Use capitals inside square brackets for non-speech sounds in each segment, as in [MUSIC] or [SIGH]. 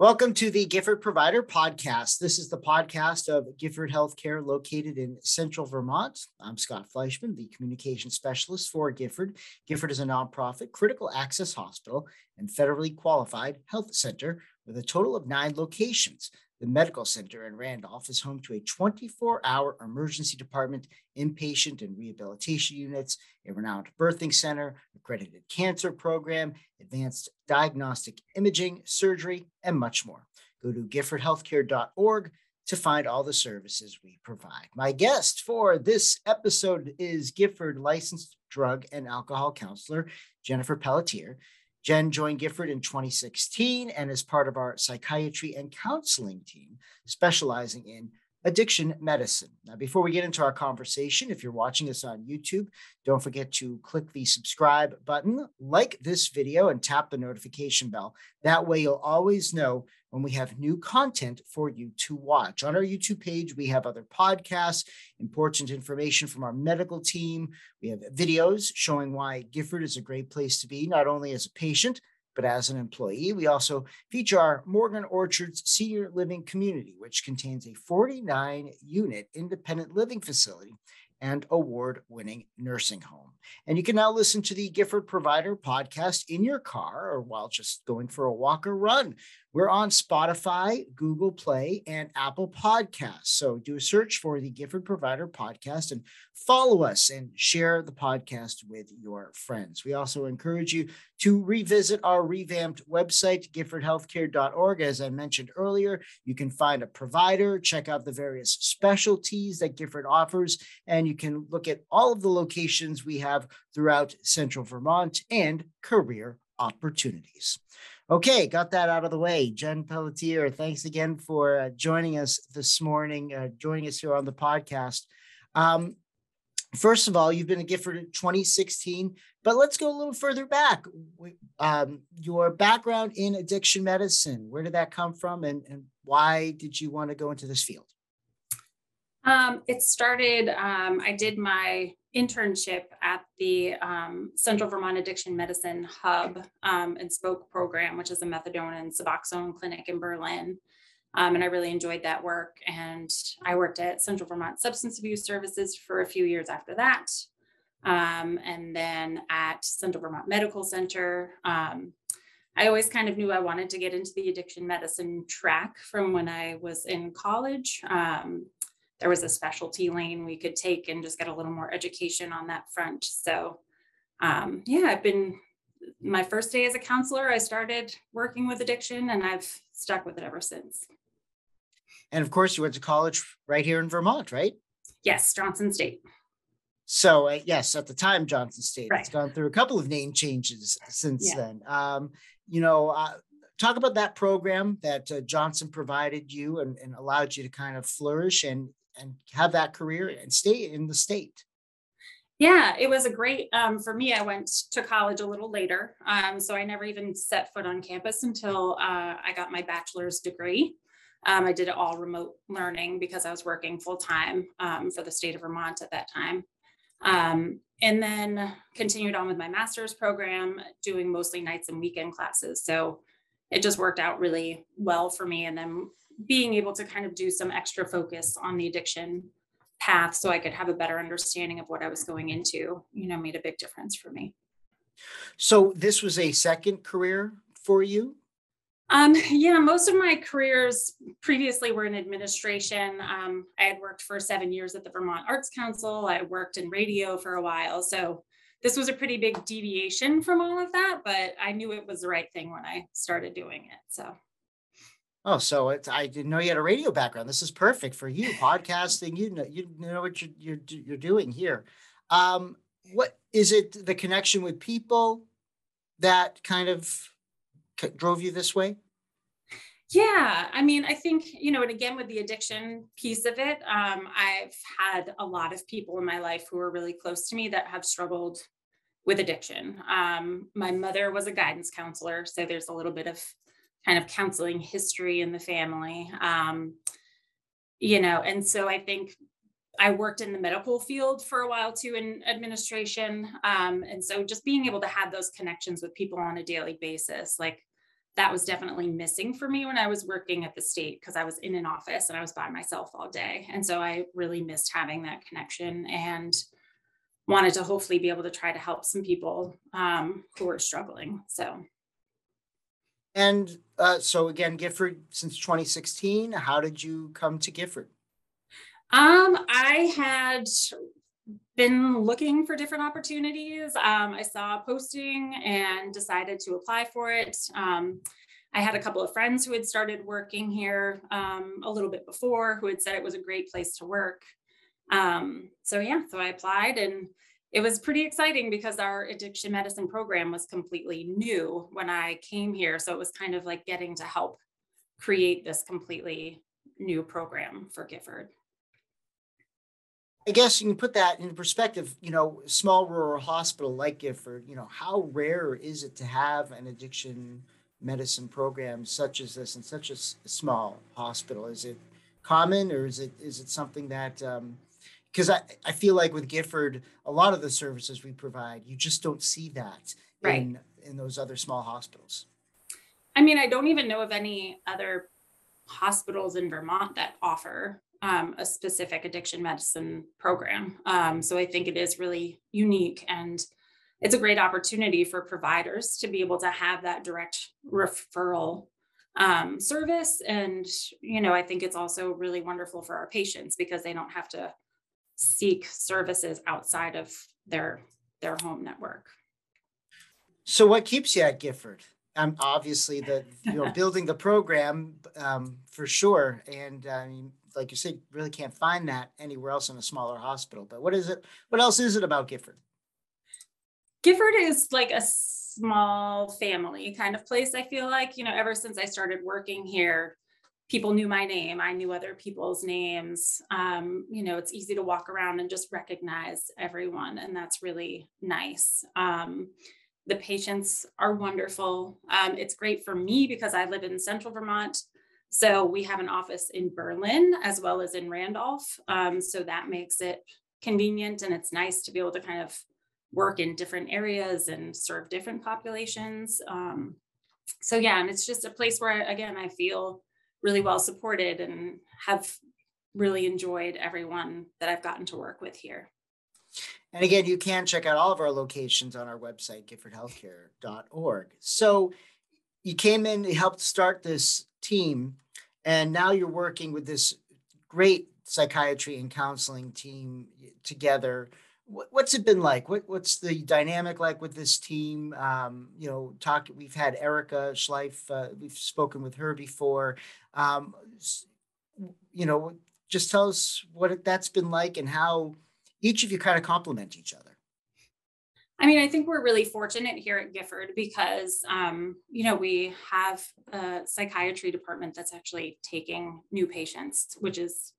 Welcome to the Gifford Provider Podcast. This is the podcast of Gifford Healthcare located in central Vermont. I'm Scott Fleischman, the communication specialist for Gifford. Gifford is a nonprofit critical access hospital and federally qualified health center with a total of nine locations. The medical center in Randolph is home to a 24 hour emergency department, inpatient and rehabilitation units, a renowned birthing center, accredited cancer program, advanced diagnostic imaging, surgery, and much more. Go to giffordhealthcare.org to find all the services we provide. My guest for this episode is Gifford licensed drug and alcohol counselor Jennifer Pelletier. Jen joined Gifford in 2016 and is part of our psychiatry and counseling team, specializing in addiction medicine. Now, before we get into our conversation, if you're watching us on YouTube, don't forget to click the subscribe button, like this video, and tap the notification bell. That way, you'll always know when we have new content for you to watch. On our YouTube page, we have other podcasts, important information from our medical team. We have videos showing why Gifford is a great place to be, not only as a patient, but as an employee. We also feature our Morgan Orchards Senior Living Community, which contains a 49 unit independent living facility and award winning nursing home. And you can now listen to the Gifford Provider podcast in your car or while just going for a walk or run. We're on Spotify, Google Play, and Apple Podcasts. So do a search for the Gifford Provider podcast and follow us and share the podcast with your friends. We also encourage you to revisit our revamped website, giffordhealthcare.org. As I mentioned earlier, you can find a provider, check out the various specialties that Gifford offers, and you can look at all of the locations we have throughout central Vermont and career opportunities. Okay, got that out of the way. Jen Pelletier, thanks again for uh, joining us this morning, uh, joining us here on the podcast. Um, first of all, you've been a Gifford in 2016, but let's go a little further back. Um, your background in addiction medicine, where did that come from, and, and why did you want to go into this field? Um, it started, um, I did my internship at the um, Central Vermont Addiction Medicine Hub um, and Spoke program, which is a methadone and Suboxone clinic in Berlin. Um, and I really enjoyed that work. And I worked at Central Vermont Substance Abuse Services for a few years after that. Um, and then at Central Vermont Medical Center, I always kind of knew I wanted to get into the addiction medicine track from when I was in college. There was a specialty lane we could take and just get a little more education on that front. So, um, yeah, I've been my first day as a counselor. I started working with addiction and I've stuck with it ever since. And of course, you went to college right here in Vermont, right? Yes, Johnson State. So uh, yes, at the time, Johnson State. Right. It's gone through a couple of name changes since yeah. then. Um, you know, uh, talk about that program that uh, Johnson provided you and, and, allowed you to kind of flourish and and have that career and stay in the state? Yeah, it was a great um, for me. I went to college a little later, um, so I never even set foot on campus until uh, I got my bachelor's degree. Um, I did it all remote learning because I was working full time um, for the state of Vermont at that time. Um, and then continued on with my master's program, doing mostly nights and weekend classes. So it just worked out really well for me. And then being able to kind of do some extra focus on the addiction path so I could have a better understanding of what I was going into, you know, made a big difference for me. So this was a second career for you? Um, yeah, most of my careers previously were in administration. Um, I had worked for seven years at the Vermont Arts Council. I worked in radio for a while. So this was a pretty big deviation from all of that, but I knew it was the right thing when I started doing it. So Oh, so it's I didn't know you had a radio background. This is perfect for you, podcasting. You know, you know what you're you're, you're doing here. Um, what is it? The connection with people that kind of drove you this way? Yeah, I mean, I think you know, and again with the addiction piece of it, um, I've had a lot of people in my life who are really close to me that have struggled with addiction. Um, my mother was a guidance counselor, so there's a little bit of kind of counseling history in the family. Um, you know, and so I think I worked in the medical field for a while too in administration. Um, and so just being able to have those connections with people on a daily basis, like that was definitely missing for me when I was working at the state because I was in an office and I was by myself all day. And so I really missed having that connection and wanted to hopefully be able to try to help some people um, who are struggling. So. And uh, so again, Gifford since 2016, how did you come to Gifford? Um, I had been looking for different opportunities. Um, I saw a posting and decided to apply for it. Um, I had a couple of friends who had started working here um, a little bit before who had said it was a great place to work. Um, so, yeah, so I applied and it was pretty exciting because our addiction medicine program was completely new when I came here. So it was kind of like getting to help create this completely new program for Gifford. I guess you can put that in perspective. You know, small rural hospital like Gifford. You know, how rare is it to have an addiction medicine program such as this in such a small hospital? Is it common, or is it is it something that? Um, Because I I feel like with Gifford, a lot of the services we provide, you just don't see that right. in in those other small hospitals. I mean, I don't even know of any other hospitals in Vermont that offer um, a specific addiction medicine program. Um, so I think it is really unique and it's a great opportunity for providers to be able to have that direct referral um, service. And, you know, I think it's also really wonderful for our patients because they don't have to seek services outside of their their home network. So what keeps you at Gifford? I'm um, obviously the you know [LAUGHS] building the program um, for sure, and I mean like you said, really can't find that anywhere else in a smaller hospital. But what is it? What else is it about Gifford? Gifford is like a small family kind of place. I feel like, you know, ever since I started working here, people knew my name. I knew other people's names. Um, you know, it's easy to walk around and just recognize everyone. And that's really nice. Um, the patients are wonderful. Um, it's great for me because I live in central Vermont. So we have an office in Berlin as well as in Randolph. Um, so that makes it convenient and it's nice to be able to kind of work in different areas and serve different populations. Um, so yeah, and it's just a place where again I feel really well supported and have really enjoyed everyone that I've gotten to work with here. And again, you can check out all of our locations on our website, giffordhealthcare.org. So you came in, you helped start this team, and now you're working with this great psychiatry and counseling team together. What's it been like? What, what's the dynamic like with this team? Um, you know, talk. We've had Erica Schleif. Uh, we've spoken with her before. Um, you know, just tell us what that's been like and how each of you kind of complement each other. I mean, I think we're really fortunate here at Gifford because, um, you know, we have a psychiatry department that's actually taking new patients, which is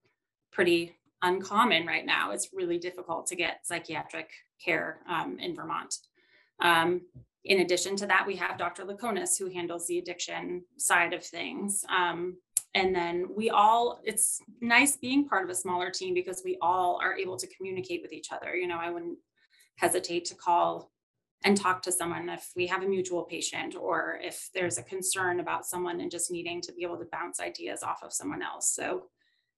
pretty uncommon right now. It's really difficult to get psychiatric care um, in Vermont. Um, in addition to that, we have Dr. Laconis who handles the addiction side of things. Um, and then we all, it's nice being part of a smaller team because we all are able to communicate with each other. You know, I wouldn't hesitate to call and talk to someone if we have a mutual patient or if there's a concern about someone and just needing to be able to bounce ideas off of someone else. So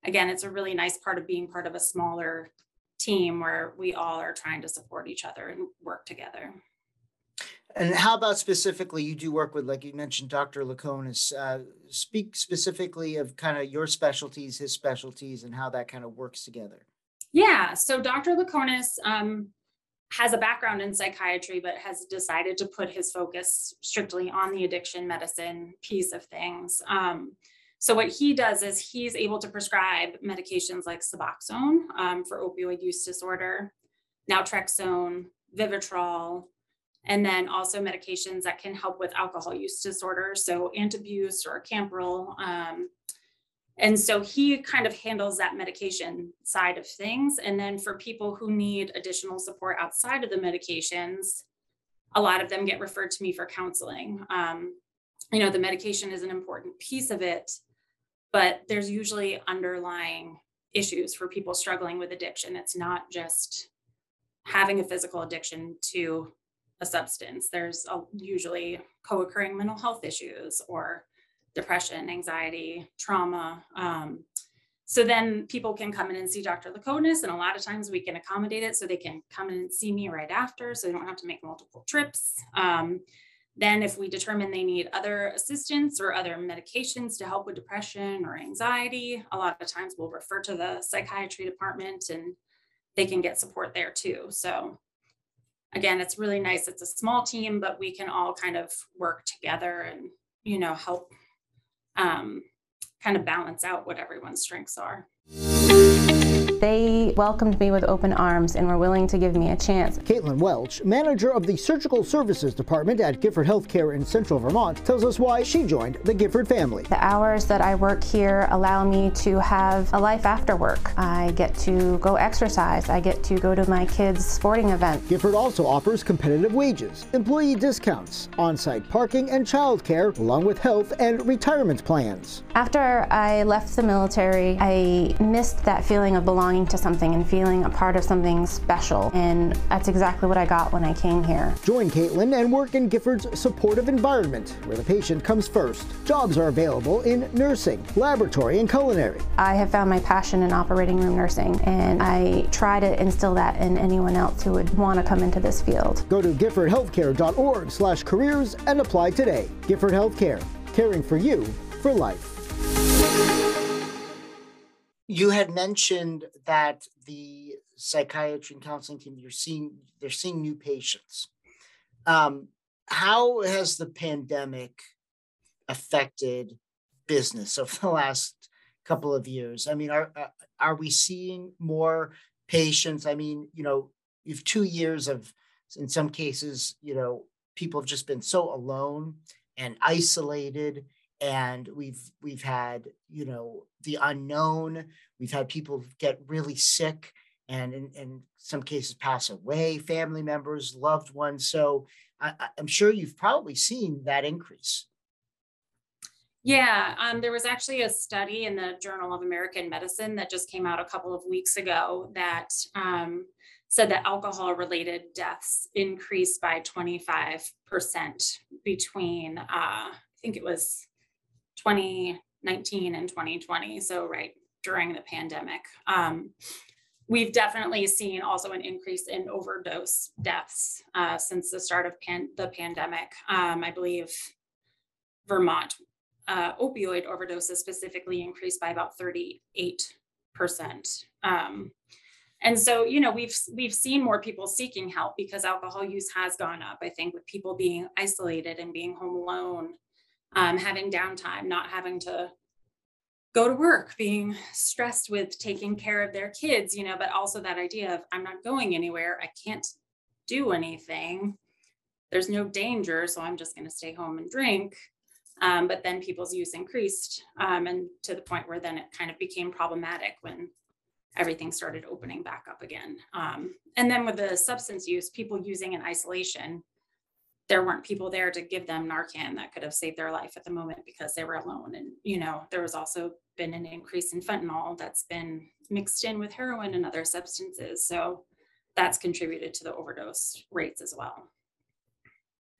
again, it's a really nice part of being part of a smaller team where we all are trying to support each other and work together. And how about specifically, you do work with, like you mentioned, Dr. Laconis. Uh, speak specifically of kind of your specialties, his specialties, and how that kind of works together. Yeah. So Dr. Laconis, um, has a background in psychiatry, but has decided to put his focus strictly on the addiction medicine piece of things. Um, so what he does is he's able to prescribe medications like Suboxone um, for opioid use disorder, naltrexone, Vivitrol, and then also medications that can help with alcohol use disorder. So Antabuse or Campral, um, and so he kind of handles that medication side of things. And then for people who need additional support outside of the medications, a lot of them get referred to me for counseling. Um, you know, the medication is an important piece of it, but there's usually underlying issues for people struggling with addiction. It's not just having a physical addiction to a substance. There's a, usually co occurring mental health issues or depression, anxiety, trauma. Um, so then people can come in and see Dr. Laconis, and a lot of times we can accommodate it so they can come in and see me right after, so they don't have to make multiple trips. Um, then, if we determine they need other assistance or other medications to help with depression or anxiety, a lot of times we'll refer to the psychiatry department and they can get support there too. So, again, it's really nice. It's a small team, but we can all kind of work together and, you know, help um, kind of balance out what everyone's strengths are. They welcomed me with open arms and were willing to give me a chance. Caitlin Welch, manager of the Surgical Services Department at Gifford Healthcare in Central Vermont, tells us why she joined the Gifford family. The hours that I work here allow me to have a life after work. I get to go exercise. I get to go to my kids' sporting event. Gifford also offers competitive wages, employee discounts, on-site parking and childcare, along with health and retirement plans. After I left the military, I missed that feeling of belonging belonging to something and feeling a part of something special. And that's exactly what I got when I came here. Join Caitlin and work in Gifford's supportive environment where the patient comes first. Jobs are available in nursing, laboratory, and culinary. I have found my passion in operating room nursing, and I try to instill that in anyone else who would want to come into this field. Go to giffordhealthcare.org slash careers and apply today. Gifford Healthcare, caring for you for life you had mentioned that the psychiatry and counseling team you're seeing they're seeing new patients. Um, how has the pandemic affected business over the last couple of years? I mean are uh, are we seeing more patients? I mean you know you've two years of in some cases you know people have just been so alone and isolated and we've we've had you know the unknown. We've had people get really sick and in, in some cases pass away family members loved ones. So I, i'm sure you've probably seen that increase. Yeah, um, there was actually a study in the Journal of American Medicine that just came out a couple of weeks ago that um, said that alcohol related deaths increased by 25% between, uh, I think it was 2019 and 2020. So, right during the pandemic. Um, we've definitely seen also an increase in overdose deaths uh, since the start of pan- the pandemic. Um, I believe Vermont uh, opioid overdoses specifically increased by about 38 percent. Um, and so, you know, we've we've seen more people seeking help because alcohol use has gone up. I think with people being isolated and being home alone, um, having downtime, not having to go to work, being stressed with taking care of their kids, you know, but also that idea of I'm not going anywhere, I can't do anything. There's no danger, so I'm just going to stay home and drink. Um, but then people's use increased, um, and to the point where then it kind of became problematic when everything started opening back up again. Um, and then with the substance use, people using in isolation, there weren't people there to give them Narcan that could have saved their life at the moment because they were alone. And, you know, there was also been an increase in fentanyl that's been mixed in with heroin and other substances. So that's contributed to the overdose rates as well.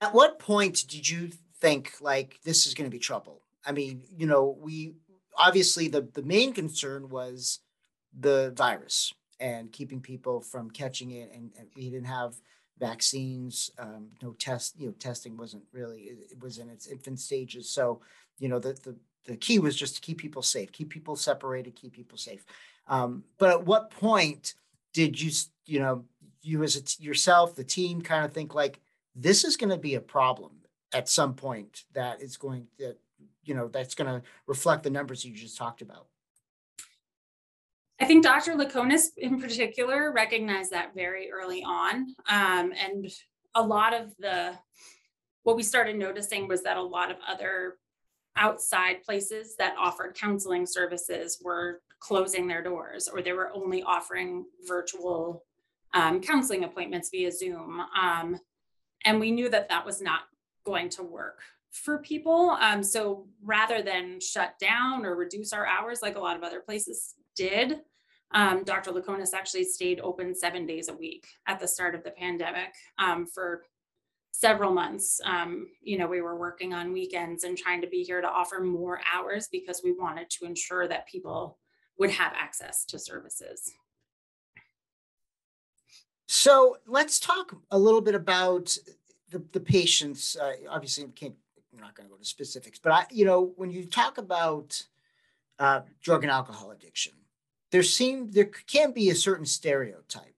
At what point did you think like this is going to be trouble? I mean, you know, we obviously the the main concern was the virus and keeping people from catching it and, and we didn't have vaccines, um, no test, you know, testing wasn't really, it, was in its infant stages. So, you know, the, the, the key was just to keep people safe, keep people separated, keep people safe. Um, but at what point did you, you know, you as yourself, the team kind of think like, this is going to be a problem at some point that is going that, you know, that's going to reflect the numbers you just talked about? I think Dr. Laconis in particular recognized that very early on. Um, and a lot of the, what we started noticing was that a lot of other outside places that offered counseling services were closing their doors or they were only offering virtual um, counseling appointments via Zoom. Um, and we knew that that was not going to work for people. Um, so rather than shut down or reduce our hours like a lot of other places did, Um, Dr. Laconis actually stayed open seven days a week at the start of the pandemic um, for several months. Um, you know, we were working on weekends and trying to be here to offer more hours because we wanted to ensure that people would have access to services. So let's talk a little bit about the, the patients. Uh, obviously, we can't, we're not going to go to specifics, but I, you know, when you talk about uh, drug and alcohol addiction, there seem there can be a certain stereotype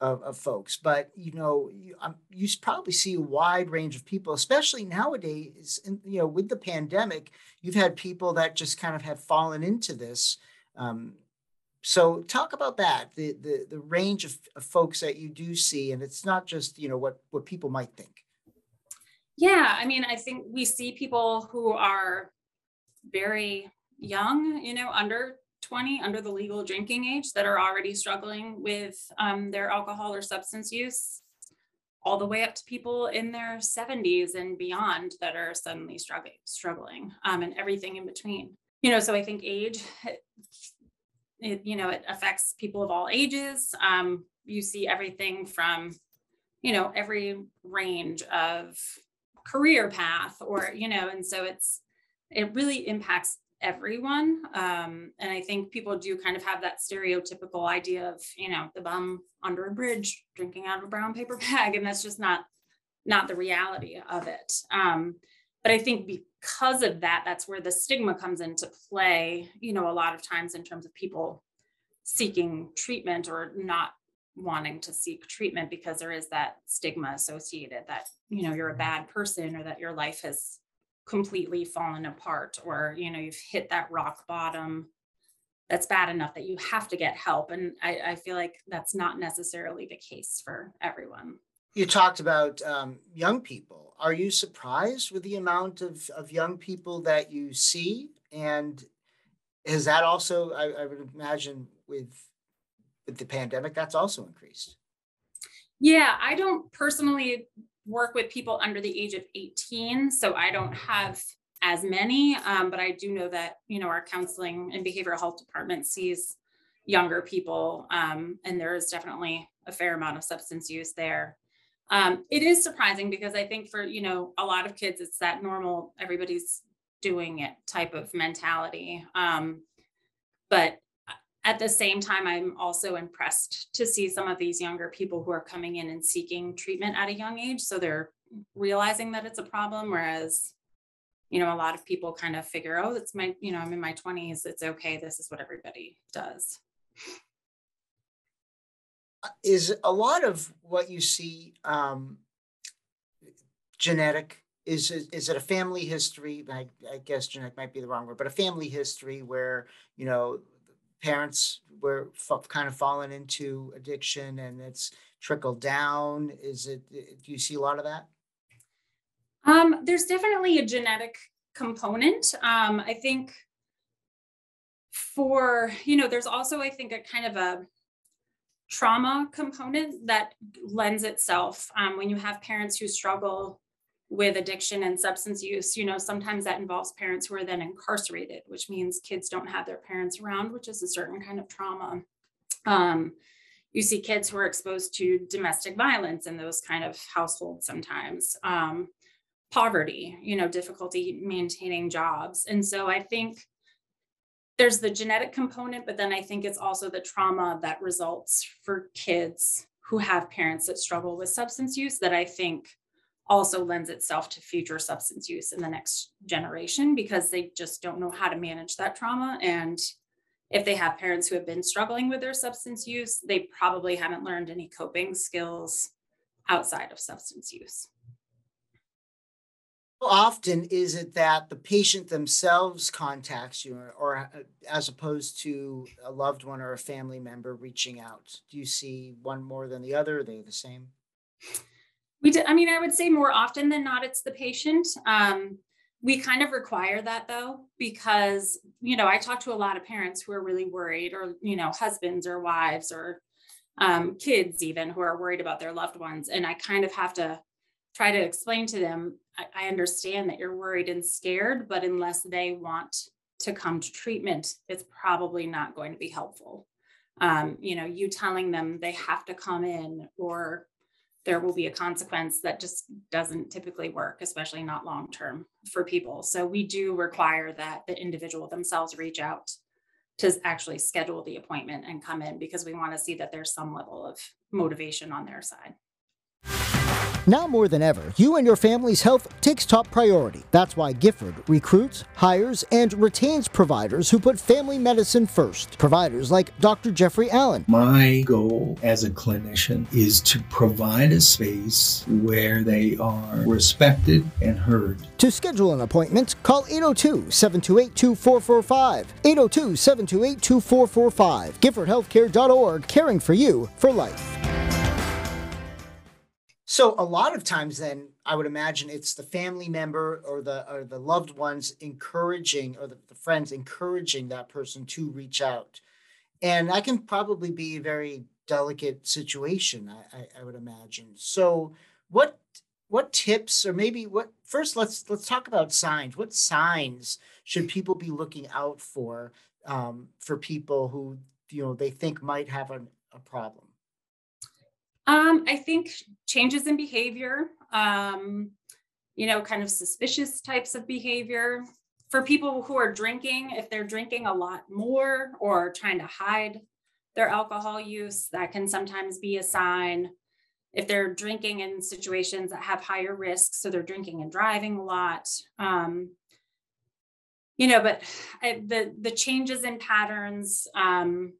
of, of folks, but you know, you, um, you probably see a wide range of people, especially nowadays. In, you know, with the pandemic, you've had people that just kind of have fallen into this. Um, so talk about that the the, the range of, of folks that you do see and it's not just you know what what people might think yeah i mean i think we see people who are very young you know under 20 under the legal drinking age that are already struggling with um, their alcohol or substance use all the way up to people in their 70s and beyond that are suddenly struggling struggling um, and everything in between. You know so i think age [LAUGHS] it, you know it affects people of all ages. Um, you see everything from you know every range of career path or you know and so it's it really impacts everyone. Um, and I think people do kind of have that stereotypical idea of, you know, the bum under a bridge drinking out of a brown paper [LAUGHS] bag. And that's just not not the reality of it. Um, but I think because of that, that's where the stigma comes into play, you know, a lot of times in terms of people seeking treatment or not wanting to seek treatment because there is that stigma associated that, you know, you're a bad person or that your life has completely fallen apart or you know you've hit that rock bottom that's bad enough that you have to get help. And i, I feel like that's not necessarily the case for everyone. You talked about um, young people. Are you surprised with the amount of, of young people that you see? And is that also I, I would imagine with with the pandemic that's also increased. Yeah i don't personally work with people under the age of 18. So I don't have as many, um, but I do know that, you know, our counseling and behavioral health department sees younger people, um, and there is definitely a fair amount of substance use there. Um, it is surprising because I think for, you know, a lot of kids, it's that normal, everybody's doing it type of mentality. Um, but at the same time, I'm also impressed to see some of these younger people who are coming in and seeking treatment at a young age. So they're realizing that it's a problem, whereas, you know, a lot of people kind of figure, oh, it's my, you know, I'm in my 20s, it's okay, this is what everybody does. Is a lot of what you see um, genetic? Is, is it a family history? I, I guess genetic might be the wrong word, but a family history where you know parents were f- kind of fallen into addiction and it's trickled down? Is it, do you see a lot of that? Um, there's definitely a genetic component. Um, I think for, you know, there's also, I think, a kind of a trauma component that lends itself um, when you have parents who struggle with addiction and substance use, you know, sometimes that involves parents who are then incarcerated, which means kids don't have their parents around, which is a certain kind of trauma. Um, you see kids who are exposed to domestic violence in those kind of households sometimes. Um, poverty, you know, difficulty maintaining jobs. And so I think there's the genetic component, but then I think it's also the trauma that results for kids who have parents that struggle with substance use that I think also lends itself to future substance use in the next generation because they just don't know how to manage that trauma. And if they have parents who have been struggling with their substance use, they probably haven't learned any coping skills outside of substance use. How often is it that the patient themselves contacts you, or, or, as opposed to a loved one or a family member reaching out? Do you see one more than the other? Are they the same? We did, I mean, I would say more often than not, it's the patient. Um, we kind of require that though, because, you know, I talk to a lot of parents who are really worried, or, you know, husbands or wives or um, kids even who are worried about their loved ones. And I kind of have to try to explain to them I, I understand that you're worried and scared, but unless they want to come to treatment, it's probably not going to be helpful. um, you know, you telling them they have to come in or there will be a consequence that just doesn't typically work, especially not long term for people. So we do require that the individual themselves reach out to actually schedule the appointment and come in because we want to see that there's some level of motivation on their side. Now more than ever, you and your family's health takes top priority. That's why Gifford recruits, hires, and retains providers who put family medicine first. Providers like Dr. Jeffrey Allen. My goal as a clinician is to provide a space where they are respected and heard. To schedule an appointment, call 802 728 2445. 802 728 2445. GiffordHealthcare.org, caring for you for life. So a lot of times then I would imagine it's the family member or the or the loved ones encouraging or the, the friends encouraging that person to reach out. And that can probably be a very delicate situation, I, I, I would imagine. So what what tips or maybe what first let's let's talk about signs. What signs should people be looking out for um, for people who you know they think might have an, a problem? Um, I think changes in behavior, um, you know, kind of suspicious types of behavior. For people who are drinking, if they're drinking a lot more or trying to hide their alcohol use, that can sometimes be a sign. If they're drinking in situations that have higher risks, so they're drinking and driving a lot, um, you know, but I, the the changes in patterns, um,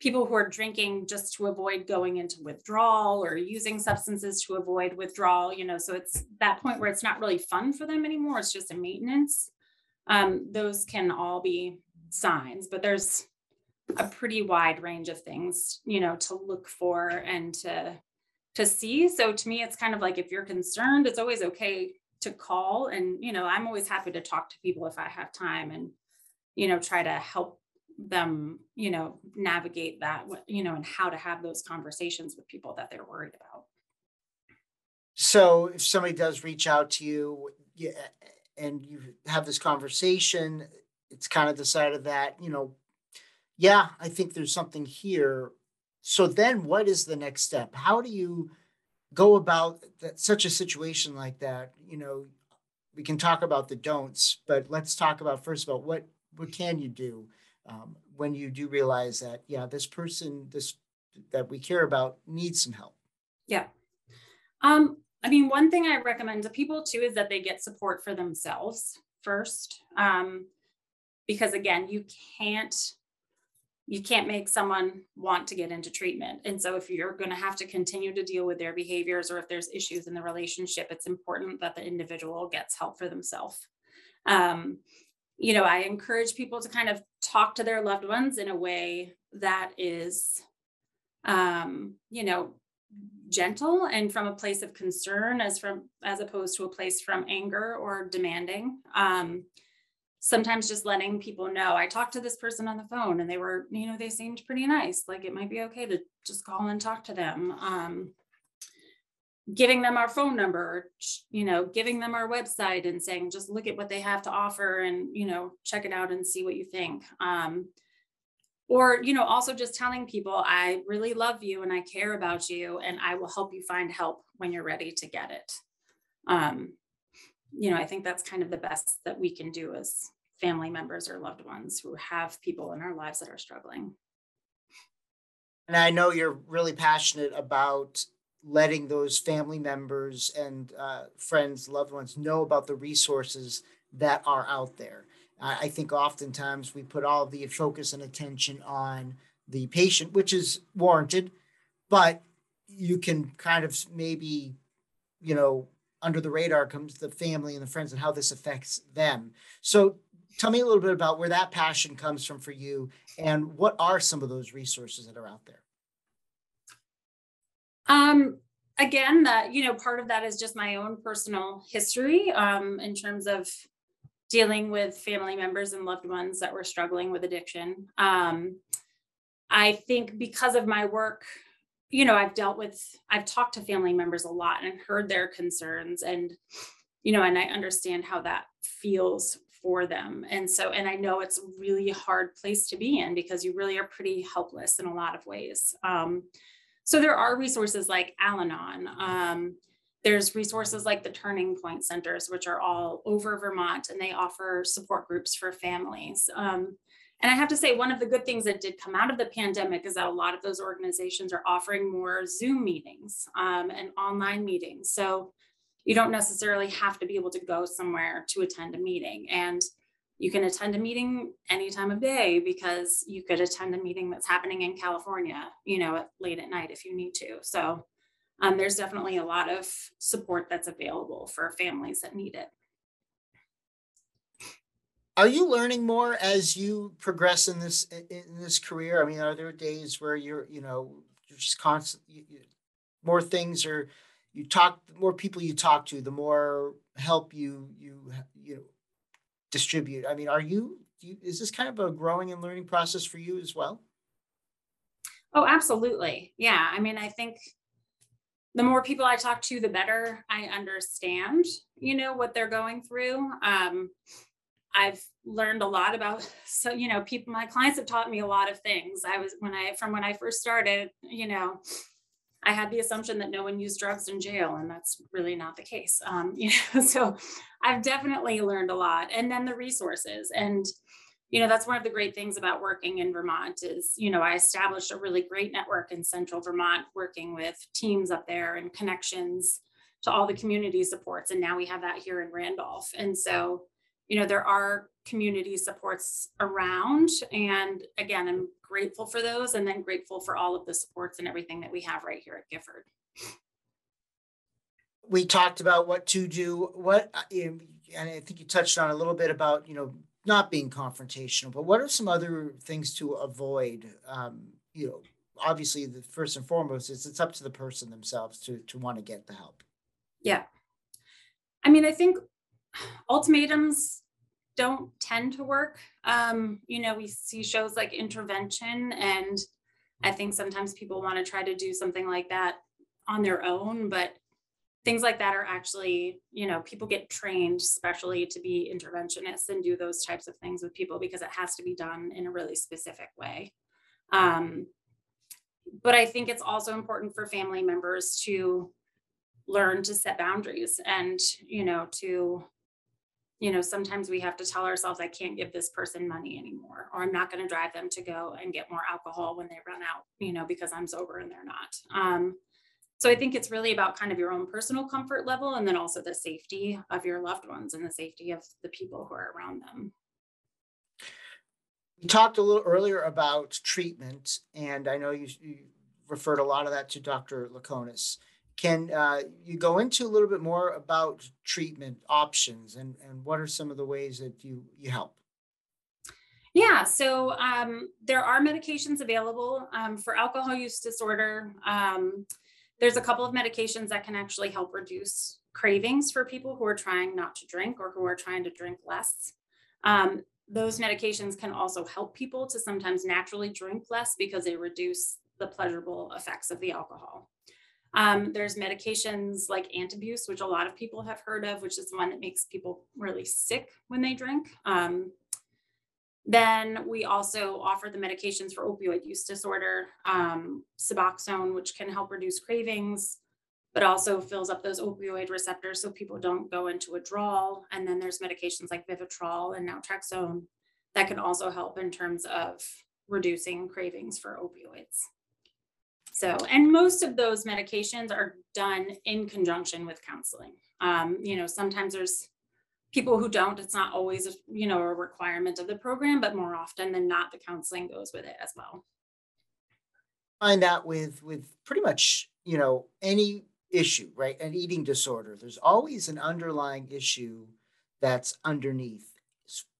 people who are drinking just to avoid going into withdrawal or using substances to avoid withdrawal you know so it's that point where it's not really fun for them anymore it's just a maintenance. Um, those can all be signs but there's a pretty wide range of things you know to look for and to to see. So to me it's kind of like if you're concerned it's always okay to call and you know i'm always happy to talk to people if i have time and you know try to help them you know navigate that you know and how to have those conversations with people that they're worried about. So if somebody does reach out to you and you have this conversation it's kind of decided that you know yeah i think there's something here. So then what is the next step? How do you go about that such a situation like that? You know we can talk about the don'ts but let's talk about first about what what can you do um, when you do realize that yeah this person this that we care about needs some help. Yeah. Um i mean one thing i recommend to people too is that they get support for themselves first um because again you can't you can't make someone want to get into treatment. And so if you're going to have to continue to deal with their behaviors or if there's issues in the relationship it's important that the individual gets help for themselves um, you know, I encourage people to kind of talk to their loved ones in a way that is, um, you know, gentle and from a place of concern as from as opposed to a place from anger or demanding. Um, sometimes just letting people know i talked to this person on the phone and they were you know they seemed pretty nice like it might be okay to just call and talk to them um, giving them our phone number you know giving them our website and saying just look at what they have to offer and you know check it out and see what you think. Um, or you know also just telling people i really love you and i care about you and i will help you find help when you're ready to get it. Um, you know i think that's kind of the best that we can do as family members or loved ones who have people in our lives that are struggling. And i know you're really passionate about letting those family members and uh, friends, loved ones know about the resources that are out there. I think oftentimes we put all the focus and attention on the patient, which is warranted, but you can kind of maybe, you know, under the radar comes the family and the friends and how this affects them. So tell me a little bit about where that passion comes from for you and what are some of those resources that are out there? Um, again, that you know, part of that is just my own personal history um, in terms of dealing with family members and loved ones that were struggling with addiction. Um, I think because of my work, you know, I've dealt with, I've talked to family members a lot and heard their concerns, and you know, and I understand how that feels for them. And so, and I know it's a really hard place to be in because you really are pretty helpless in a lot of ways. Um, so there are resources like Al Anon. Um, there's resources like the Turning Point Centers, which are all over Vermont, and they offer support groups for families. Um, and I have to say, one of the good things that did come out of the pandemic is that a lot of those organizations are offering more Zoom meetings um, and online meetings. So you don't necessarily have to be able to go somewhere to attend a meeting. And you can attend a meeting any time of day because you could attend a meeting that's happening in California, you know, late at night if you need to. So um, there's definitely a lot of support that's available for families that need it. Are you learning more as you progress in this in this career? I mean, are there days where you're, you know, you're just constant, you, more things are, you talk, more people you talk to, the more help you you you distribute. I mean, are you, you is this kind of a growing and learning process for you as well? Oh, absolutely. Yeah. I mean, I think the more people I talk to, the better I understand, you know, what they're going through. Um, I've learned a lot about, so, you know, people, my clients have taught me a lot of things. I was, when I, from when I first started, you know, I had the assumption that no one used drugs in jail, and that's really not the case. Um, [LAUGHS] you know, so I've definitely learned a lot. And then the resources. And you know that's one of the great things about working in vermont is you know i established a really great network in central vermont working with teams up there and connections to all the community supports and now we have that here in randolph and so you know there are community supports around and again i'm grateful for those and then grateful for all of the supports and everything that we have right here at gifford we talked about what to do what uh, and i think you touched on a little bit about you know not being confrontational, but what are some other things to avoid? Um, you know, obviously, the first and foremost is it's up to the person themselves to to want to get the help. Yeah, I mean, I think ultimatums don't tend to work. Um, you know, we see shows like Intervention, and I think sometimes people want to try to do something like that on their own, but things like that are actually you know people get trained especially to be interventionists and do those types of things with people because it has to be done in a really specific way um, but i think it's also important for family members to learn to set boundaries and you know to you know sometimes we have to tell ourselves i can't give this person money anymore or i'm not going to drive them to go and get more alcohol when they run out you know because i'm sober and they're not um, so I think it's really about kind of your own personal comfort level and then also the safety of your loved ones and the safety of the people who are around them. We talked a little earlier about treatment, and I know you, you referred a lot of that to Dr. Laconis. Can uh, you go into a little bit more about treatment options and, and what are some of the ways that you, you help? Yeah, so um, there are medications available um, for alcohol use disorder. Um, there's a couple of medications that can actually help reduce cravings for people who are trying not to drink or who are trying to drink less. Um, those medications can also help people to sometimes naturally drink less because they reduce the pleasurable effects of the alcohol. Um, there's medications like antabuse, which a lot of people have heard of, which is the one that makes people really sick when they drink. Um, then we also offer the medications for opioid use disorder, um, Suboxone, which can help reduce cravings, but also fills up those opioid receptors so people don't go into withdrawal. And then there's medications like Vivitrol and naltrexone that can also help in terms of reducing cravings for opioids. So, and most of those medications are done in conjunction with counseling. Um, you know, sometimes there's people who don't it's not always a, you know a requirement of the program but more often than not the counseling goes with it as well. Find that with with pretty much you know any issue right? An eating disorder. There's always an underlying issue that's underneath.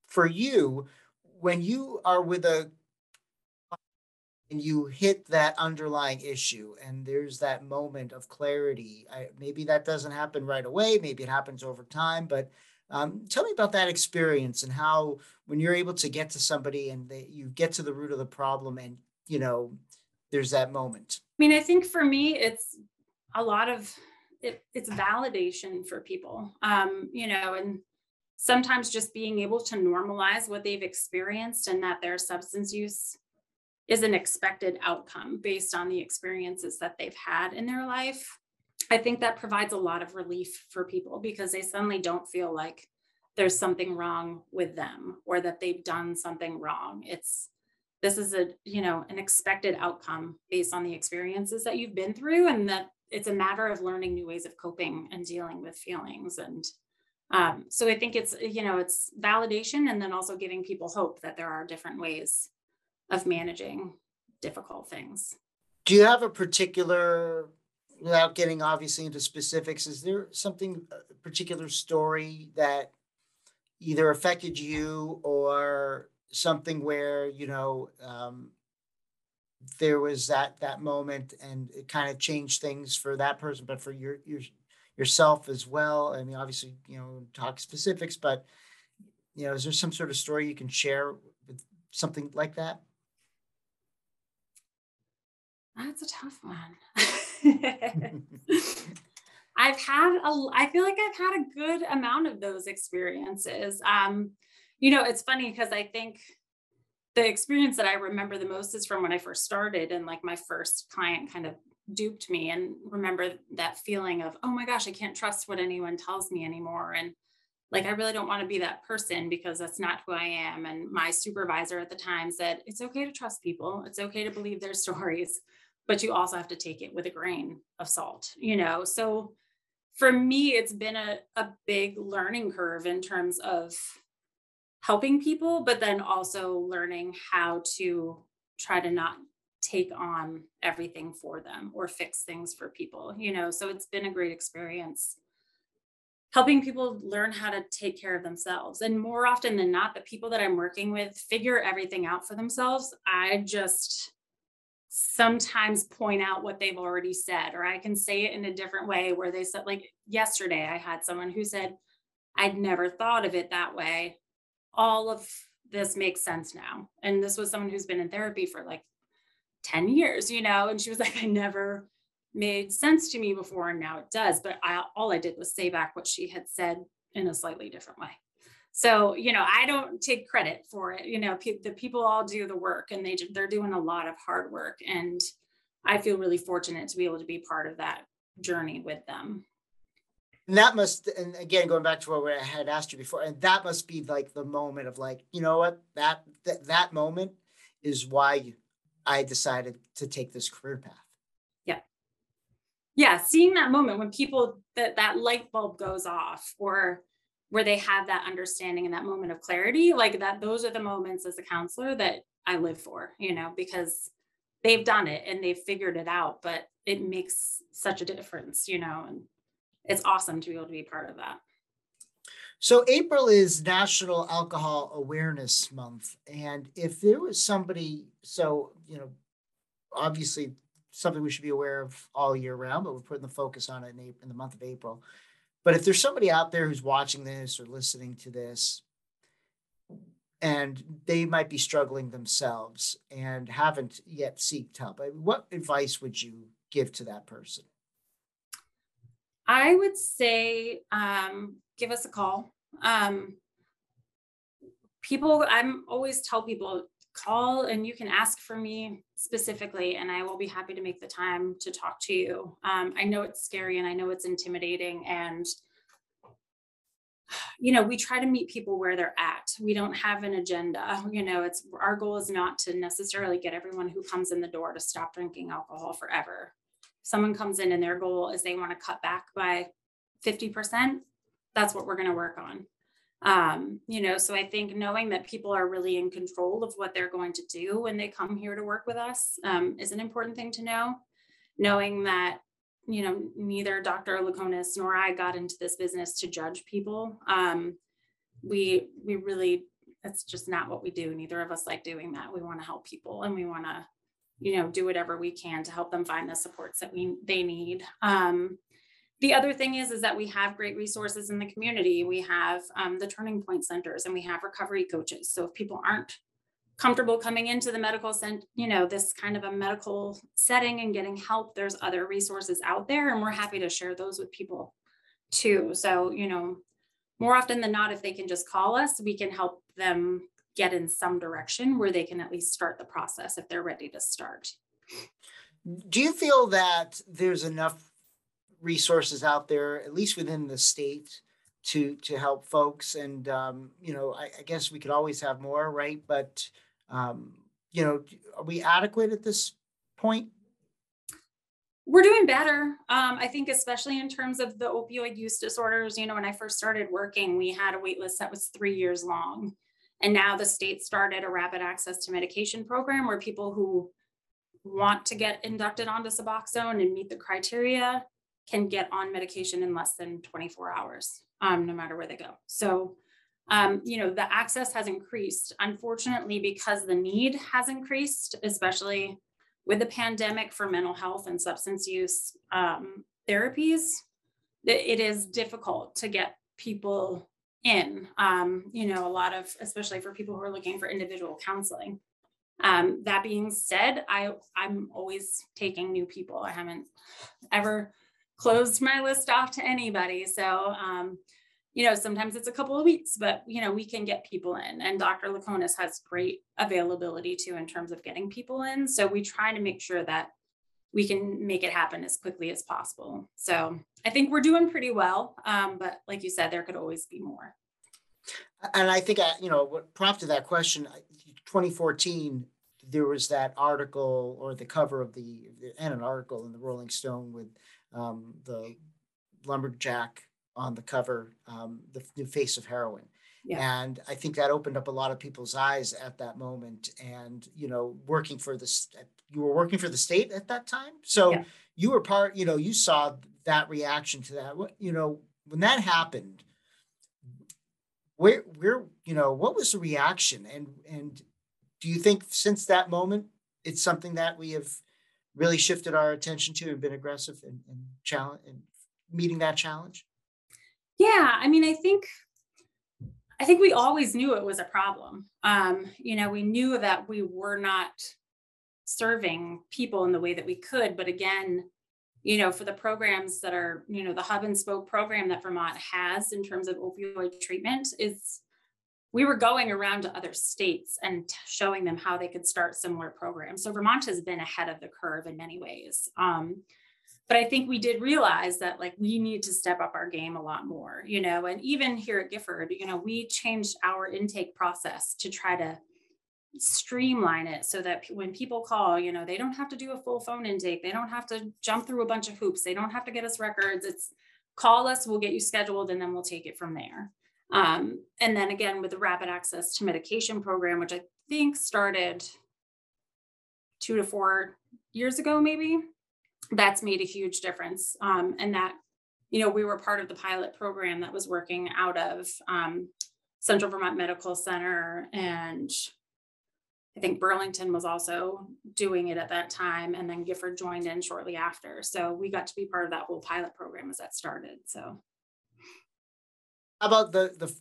For you when you are with a and you hit that underlying issue and there's that moment of clarity I, maybe that doesn't happen right away maybe it happens over time but um, tell me about that experience and how when you're able to get to somebody and they, you get to the root of the problem and you know there's that moment. I mean, I think for me, it's a lot of it, it's validation for people, um, you know, and sometimes just being able to normalize what they've experienced and that their substance use is an expected outcome based on the experiences that they've had in their life. I think that provides a lot of relief for people because they suddenly don't feel like there's something wrong with them or that they've done something wrong. It's this is a, you know, an expected outcome based on the experiences that you've been through and that it's a matter of learning new ways of coping and dealing with feelings and um, so i think it's you know it's validation and then also giving people hope that there are different ways of managing difficult things. Do you have a particular, without getting obviously into specifics, is there something, a particular story that either affected you or something where, you know, um, there was that that moment and it kind of changed things for that person, but for your your yourself as well. I mean, obviously, you know, talk specifics, but you know, is there some sort of story you can share with something like that? That's a tough one. [LAUGHS] [LAUGHS] I've had a, I feel like I've had a good amount of those experiences. Um, you know, it's funny because I think the experience that I remember the most is from when I first started and like my first client kind of duped me and remember that feeling of, oh my gosh, I can't trust what anyone tells me anymore. And like, I really don't want to be that person because that's not who I am. And my supervisor at the time said, it's okay to trust people. It's okay to believe their [LAUGHS] stories but you also have to take it with a grain of salt, you know? So for me, it's been a, a big learning curve in terms of helping people, but then also learning how to try to not take on everything for them or fix things for people, you know? So it's been a great experience helping people learn how to take care of themselves. And more often than not, the people that I'm working with figure everything out for themselves. I just sometimes point out what they've already said, or I can say it in a different way where they said, like yesterday, I had someone who said, I'd never thought of it that way. All of this makes sense now. And this was someone who's been in therapy for like 10 years, you know, and she was like, I never made sense to me before, and now it does. But I, all I did was say back what she had said in a slightly different way. So, you know, I don't take credit for it. You know, pe- the people all do the work and they they're doing a lot of hard work and I feel really fortunate to be able to be part of that journey with them. And that must, and again, going back to what I had asked you before, and that must be like the moment of like, you know what, that that, that moment is why I decided to take this career path. Yeah. Seeing that moment when people that that light bulb goes off or where they have that understanding and that moment of clarity like that those are the moments as a counselor that i live for you know because they've done it and they've figured it out but it makes such a difference you know and it's awesome to be able to be part of that so april is national alcohol awareness month and if there was somebody so you know obviously something we should be aware of all year round but we're putting the focus on it in, April, in the month of april but if there's somebody out there who's watching this or listening to this, and they might be struggling themselves and haven't yet seeked help, what advice would you give to that person? I would say um, give us a call. Um, people, I'm always tell people call and you can ask for me specifically, and I will be happy to make the time to talk to you. Um, I know it's scary and I know it's intimidating, and [SIGHS] you know, we try to meet people where they're at. We don't have an agenda. You know, it's our goal is not to necessarily get everyone who comes in the door to stop drinking alcohol forever. Someone comes in and their goal is they want to cut back by 50%, that's what we're going to work on um, you know so i think knowing that people are really in control of what they're going to do when they come here to work with us um, is an important thing to know. Knowing that you know neither dr laconis nor i got into this business to judge people um, we we really that's just not what we do. Neither of us like doing that. We want to help people and we want to you know do whatever we can to help them find the supports that we they need. Um, the other thing is is that we have great resources in the community. We have um, the turning point centers and we have recovery coaches. So if people aren't comfortable coming into the medical center you know this kind of a medical setting and getting help there's other resources out there and we're happy to share those with people too. So you know more often than not, if they can just call us, we can help them get in some direction where they can at least start the process if they're ready to start. Do you feel that there's enough resources out there, at least within the state, to to help folks? And um, you know, I, I, guess we could always have more, right? But um, you know, are we adequate at this point? We're doing better. Um, I think, especially in terms of the opioid use disorders. You know, when I first started working, we had a wait list that was three years long. And now the state started a rapid access to medication program where people who want to get inducted onto Suboxone and meet the criteria can get on medication in less than 24 hours, um, no matter where they go. So, um, you know, the access has increased. Unfortunately, because the need has increased, especially with the pandemic for mental health and substance use um, therapies, it is difficult to get people in. Um, you know, a lot of, especially for people who are looking for individual counseling. Um, that being said, I I'm always taking new people. I haven't ever closed my list off to anybody. So um, you know, sometimes it's a couple of weeks, but you know, we can get people in. And Dr. Laconis has great availability too in terms of getting people in. So we try to make sure that we can make it happen as quickly as possible. So I think we're doing pretty well. Um, but like you said, there could always be more. And I think, uh, you know, what prompted that question, 2014, there was that article or the cover of the, and an article in the Rolling Stone with um, the lumberjack on the cover, um, the new face of heroin. Yeah. And I think that opened up a lot of people's eyes at that moment. And, you know, working for this, you were working for the state at that time. So yeah. you were part, you know, you saw that reaction to that. What, you know, when that happened, where, where, you know, what was the reaction? And, and do you think since that moment, it's something that we have really shifted our attention to and been aggressive in, in in meeting that challenge? Yeah, I mean, I think I think we always knew it was a problem. Um, you know, we knew that we were not serving people in the way that we could, but again, you know, for the programs that are, you know, the hub and spoke program that Vermont has in terms of opioid treatment is we were going around to other states and showing them how they could start similar programs. So Vermont has been ahead of the curve in many ways. Um, but i think we did realize that like we need to step up our game a lot more you know and even here at gifford you know we changed our intake process to try to streamline it so that when people call you know they don't have to do a full phone intake they don't have to jump through a bunch of hoops they don't have to get us records it's call us we'll get you scheduled and then we'll take it from there um, and then again with the rapid access to medication program which i think started two to four years ago maybe that's made a huge difference. Um, and that, you know, we were part of the pilot program that was working out of um, Central Vermont Medical Center. And I think Burlington was also doing it at that time. And then Gifford joined in shortly after. So we got to be part of that whole pilot program as that started. So. About the the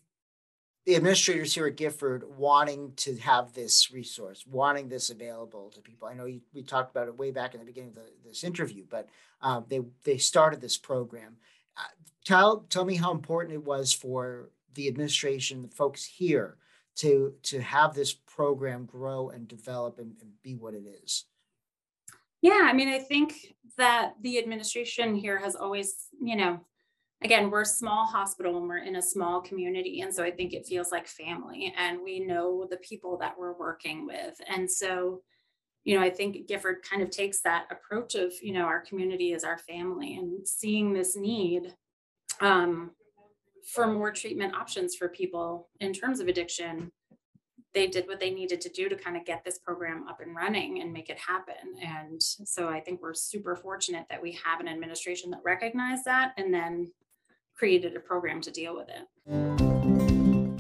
the administrators here at Gifford wanting to have this resource, wanting this available to people. I know you, we talked about it way back in the beginning of the, this interview, but uh, they they started this program. Uh, tell tell me how important it was for the administration, the folks here, to to have this program grow and develop and, and be what it is. Yeah, I mean, I think that the administration here has always, you know, again, we're a small hospital and we're in a small community. And so I think it feels like family and we know the people that we're working with. And so, you know, I think Gifford kind of takes that approach of, you know, our community is our family and seeing this need um, for more treatment options for people in terms of addiction. They did what they needed to do to kind of get this program up and running and make it happen. And so I think we're super fortunate that we have an administration that recognized that and then created a program to deal with it.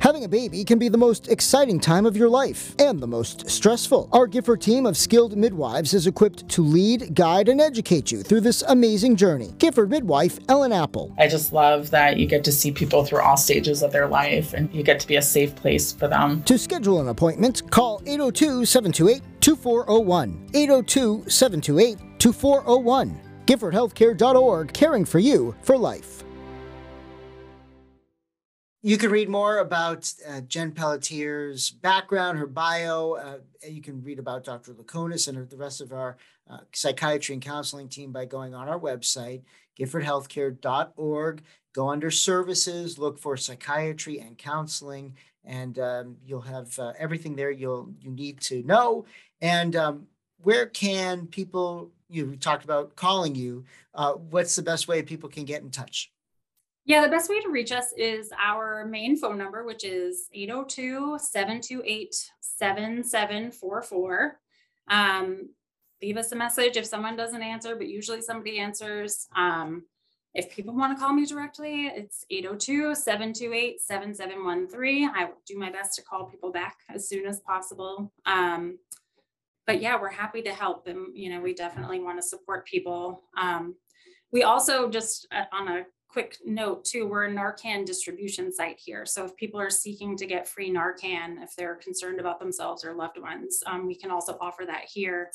Having a baby can be the most exciting time of your life and the most stressful. Our Gifford team of skilled midwives is equipped to lead, guide, and educate you through this amazing journey. Gifford midwife Ellen Apple. I just love that you get to see people through all stages of their life and you get to be a safe place for them. To schedule an appointment, call 802 728 2401. 802 728 2401. GiffordHealthcare.org, caring for you for life. You can read more about uh, Jen Pelletier's background, her bio. Uh, you can read about Dr. Laconis and the rest of our uh, psychiatry and counseling team by going on our website, giffordhealthcare.org. Go under services, look for psychiatry and counseling, and um, you'll have uh, everything there you'll you need to know. And um, where can people? You talked about calling you. Uh, what's the best way people can get in touch? Yeah, the best way to reach us is our main phone number, which is 802 728 7744. Um, leave us a message if someone doesn't answer, but usually somebody answers. Um, if people want to call me directly, it's 802 728 7713. I will do my best to call people back [LAUGHS] as soon as possible. Um, but yeah, we're happy to help. And, you know, we definitely want to support people. Um, we also just uh, on a quick note too, we're a Narcan distribution site here. So if people are seeking to get free Narcan, if they're concerned about themselves or loved ones, um, we can also offer that here.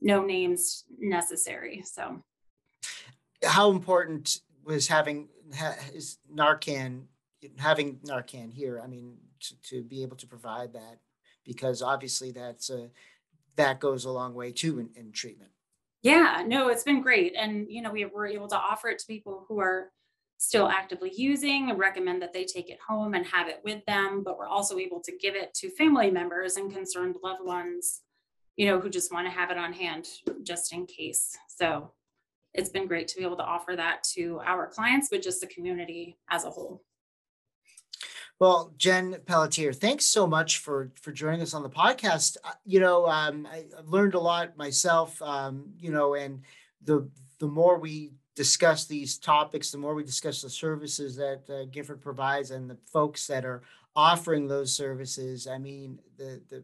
No names necessary. So how important was having ha, is Narcan having Narcan here? I mean, to, to be able to provide that because obviously that's a that goes a long way too in, in treatment. Yeah, no, it's been great. And, you know, we were able to offer it to people who are still actively using recommend that they take it home and have it with them but we're also able to give it to family members and concerned loved ones you know who just want to have it on hand just in case so it's been great to be able to offer that to our clients but just the community as a whole well, Jen Pelletier, thanks so much for for joining us on the podcast. Uh, you know, um, I, have learned a lot myself. Um, you know, and the the more we discuss these topics, the more we discuss the services that uh, Gifford provides and the folks that are offering those services. I mean, the the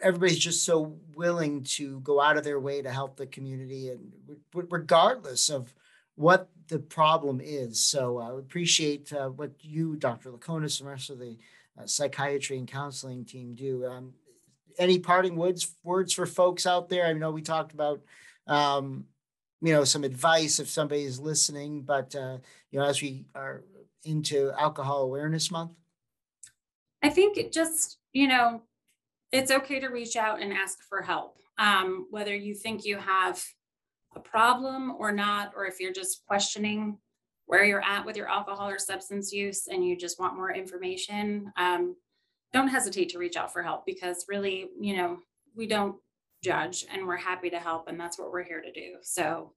everybody's just so willing to go out of their way to help the community, and regardless of what the problem is. So I uh, appreciate uh, what you, Dr. Laconis, and the rest of the uh, psychiatry and counseling team do. Um, any parting words words for folks out there? I know we talked about um, you know some advice if somebody is listening but uh, you know as we are into alcohol awareness month? I think it just you know it's okay to reach out and ask for help um, whether you think you have a problem or not or if you're just questioning where you're at with your alcohol or substance use and you just want more information um, don't hesitate to reach out for help because really you know we don't judge and we're happy to help and that's what we're here to do. So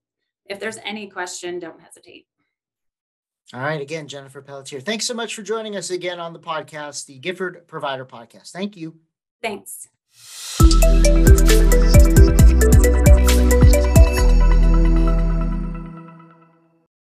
if there's any question don't hesitate. All right again jennifer pelletier thanks so much for joining us again on the podcast the gifford provider podcast. Thank you. Thanks